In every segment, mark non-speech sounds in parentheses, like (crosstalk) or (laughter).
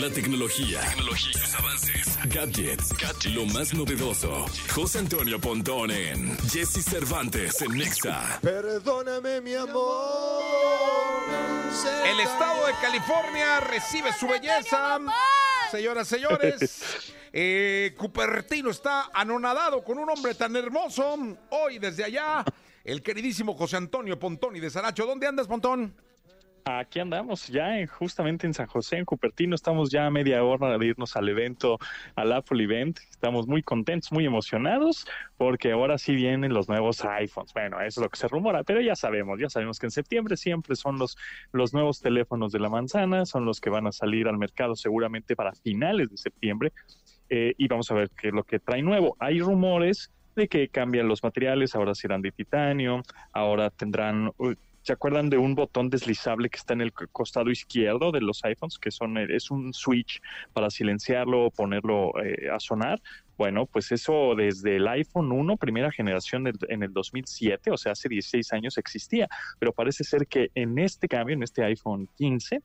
La tecnología, tecnología sus avances, gadgets, lo más novedoso. José Antonio Pontón en Jesse Cervantes en Nexa. Perdóname, mi amor. El estado de California recibe su belleza. Señoras, señores. (laughs) Eh, Cupertino está anonadado con un hombre tan hermoso. Hoy, desde allá, el queridísimo José Antonio Pontón y de Saracho. ¿Dónde andas, Pontón? Aquí andamos ya en- justamente en San José, en Cupertino. Estamos ya a media hora de irnos al evento, al Apple Event. Estamos muy contentos, muy emocionados, porque ahora sí vienen los nuevos iPhones. Bueno, eso es lo que se rumora, pero ya sabemos, ya sabemos que en septiembre siempre son los, los nuevos teléfonos de la manzana, son los que van a salir al mercado seguramente para finales de septiembre. Eh, y vamos a ver qué es lo que trae nuevo. Hay rumores de que cambian los materiales, ahora serán de titanio, ahora tendrán ¿Se acuerdan de un botón deslizable que está en el costado izquierdo de los iPhones? Que son, eh, es un switch para silenciarlo o ponerlo eh, a sonar. Bueno, pues eso desde el iPhone 1, primera generación en el 2007, o sea, hace 16 años existía. Pero parece ser que en este cambio, en este iPhone 15,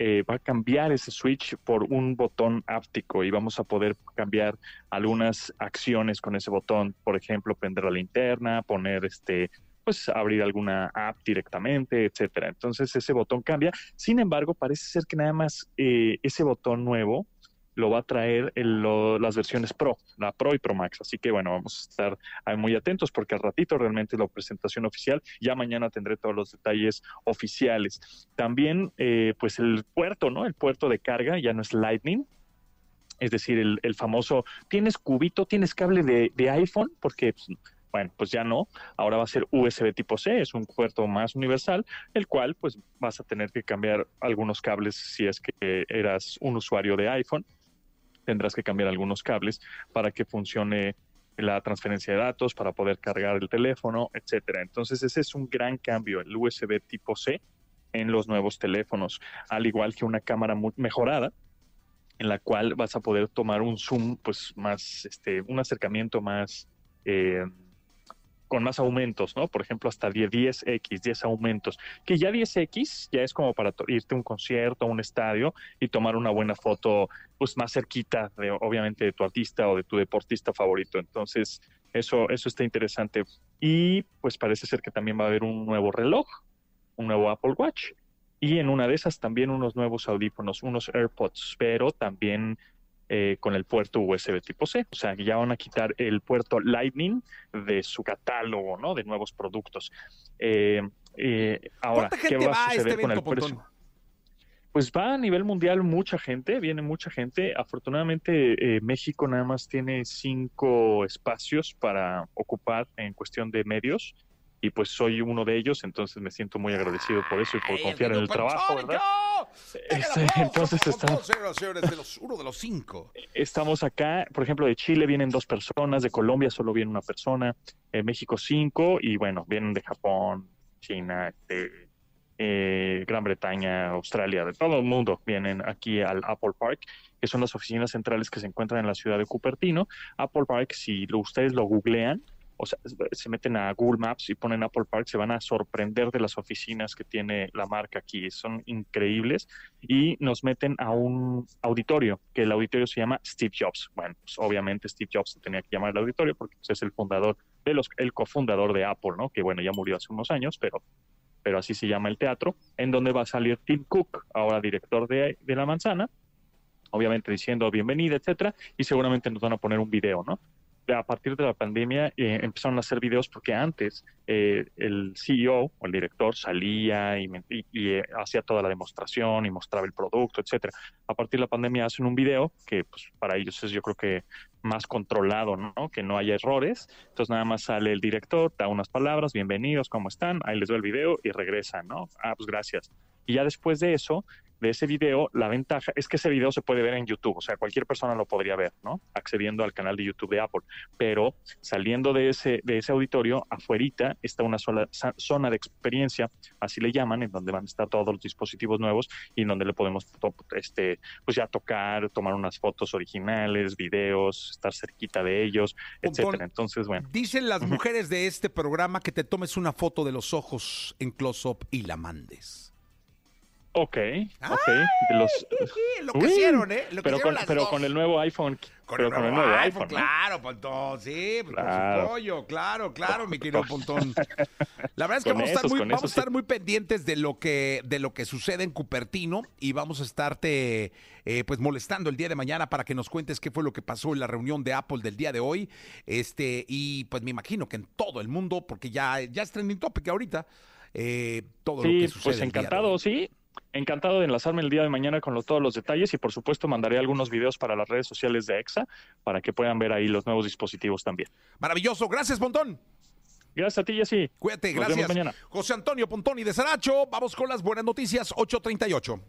eh, va a cambiar ese switch por un botón áptico y vamos a poder cambiar algunas acciones con ese botón. Por ejemplo, prender la linterna, poner este pues abrir alguna app directamente, etcétera. Entonces ese botón cambia. Sin embargo, parece ser que nada más eh, ese botón nuevo lo va a traer las versiones Pro, la Pro y Pro Max. Así que bueno, vamos a estar muy atentos porque al ratito realmente la presentación oficial. Ya mañana tendré todos los detalles oficiales. También, eh, pues el puerto, ¿no? El puerto de carga ya no es Lightning, es decir, el, famoso, ¿tienes cubito, tienes cable de, de iPhone? Porque, pues, bueno, pues ya no, ahora va a ser USB tipo C, es un puerto más universal, el cual pues vas a tener que cambiar algunos cables si es que eras un usuario de iPhone, tendrás que cambiar algunos cables para que funcione la transferencia de datos, para poder cargar el teléfono, etcétera. Entonces ese es un gran cambio, el USB tipo C en los nuevos teléfonos, al igual que una cámara mejorada, en la cual vas a poder tomar un zoom, pues más, este, un acercamiento más, eh, con más aumentos, ¿no? Por ejemplo, hasta 10, 10X, 10 aumentos, que ya 10X ya es como para irte a un concierto, a un estadio y tomar una buena foto, pues más cerquita, de, obviamente, de tu artista o de tu deportista favorito. Entonces, eso, eso está interesante. Y pues parece ser que también va a haber un nuevo reloj, un nuevo Apple Watch y en una de esas también unos nuevos audífonos, unos AirPods, pero también eh, con el puerto USB tipo C. O sea, ya van a quitar el puerto Lightning de su catálogo, ¿no? De nuevos productos. Eh, eh, ahora, ¿Cuánta ¿qué va a a este suceder con el precio? Pues va a nivel mundial mucha gente, viene mucha gente. Afortunadamente, eh, México nada más tiene cinco espacios para ocupar en cuestión de medios. Y pues soy uno de ellos, entonces me siento muy agradecido por eso y por confiar en el trabajo. ¿verdad? Este, (laughs) entonces estamos- uno de los cinco. Estamos acá, por ejemplo, de Chile vienen dos personas, de Colombia solo viene una persona, de México cinco, y bueno, vienen de Japón, China, este, eh, Gran Bretaña, Australia, de todo el mundo vienen aquí al Apple Park, que son las oficinas centrales que se encuentran en la ciudad de Cupertino. Apple Park, si lo- ustedes lo googlean, o sea, se meten a Google Maps y ponen Apple Park, se van a sorprender de las oficinas que tiene la marca aquí, son increíbles y nos meten a un auditorio, que el auditorio se llama Steve Jobs. Bueno, pues obviamente Steve Jobs tenía que llamar el auditorio porque pues, es el fundador de los, el cofundador de Apple, ¿no? Que bueno, ya murió hace unos años, pero, pero así se llama el teatro, en donde va a salir Tim Cook, ahora director de, de La Manzana, obviamente diciendo bienvenida, etcétera, y seguramente nos van a poner un video, ¿no? A partir de la pandemia eh, empezaron a hacer videos porque antes eh, el CEO o el director salía y, eh, hacía toda la demostración y mostraba el producto, etcétera. A partir de la pandemia hacen un video que pues, para ellos es yo creo que más controlado, ¿no? Que no haya errores. Entonces nada más sale el director, da unas palabras, bienvenidos, ¿cómo están? Ahí les doy el video y regresan, ¿no? Ah, pues gracias. Y ya después de eso, de ese video, la ventaja es que ese video se puede ver en YouTube, o sea, cualquier persona lo podría ver, ¿no? Accediendo al canal de YouTube de Apple. Pero saliendo de ese, de ese auditorio, afuerita está una sola zona de experiencia, así le llaman, en donde van a estar todos los dispositivos nuevos y en donde le podemos este, pues ya tocar, tomar unas fotos originales, videos, estar cerquita de ellos, etcétera. Entonces, bueno, Dicen las mujeres de este programa que te tomes una foto de los ojos en close-up y la mandes. Ok, Ah, ok. De los, Lo que hicieron, ¿eh? Lo que pero con, pero con el nuevo iPhone. Con pero el con nuevo el nuevo iPhone, iPhone, ¿no? claro, Pontón, sí, pues, con Claro. su pollo, claro, claro, mi querido (laughs) Pontón. La verdad es que vamos, a estar esos, muy, vamos a estar sí. muy pendientes de lo que de lo que sucede en Cupertino y vamos a estarte eh, pues molestando el día de mañana para que nos cuentes qué fue lo que pasó en la reunión de Apple del día de hoy. Este, y pues me imagino que en todo el mundo, porque ya, ya es trending topic ahorita, eh, todo lo Sí, que sucede. pues el día de encantado, sí. Encantado de enlazarme el día de mañana con todos los detalles y por supuesto mandaré algunos videos para las redes sociales de EXA para que puedan ver ahí los nuevos dispositivos también. Maravilloso, gracias, Pontón. Gracias a ti, Jessy. Cuídate, Nos vemos gracias. mañana. José Antonio Pontoni de Saracho. Vamos con las buenas noticias, 838.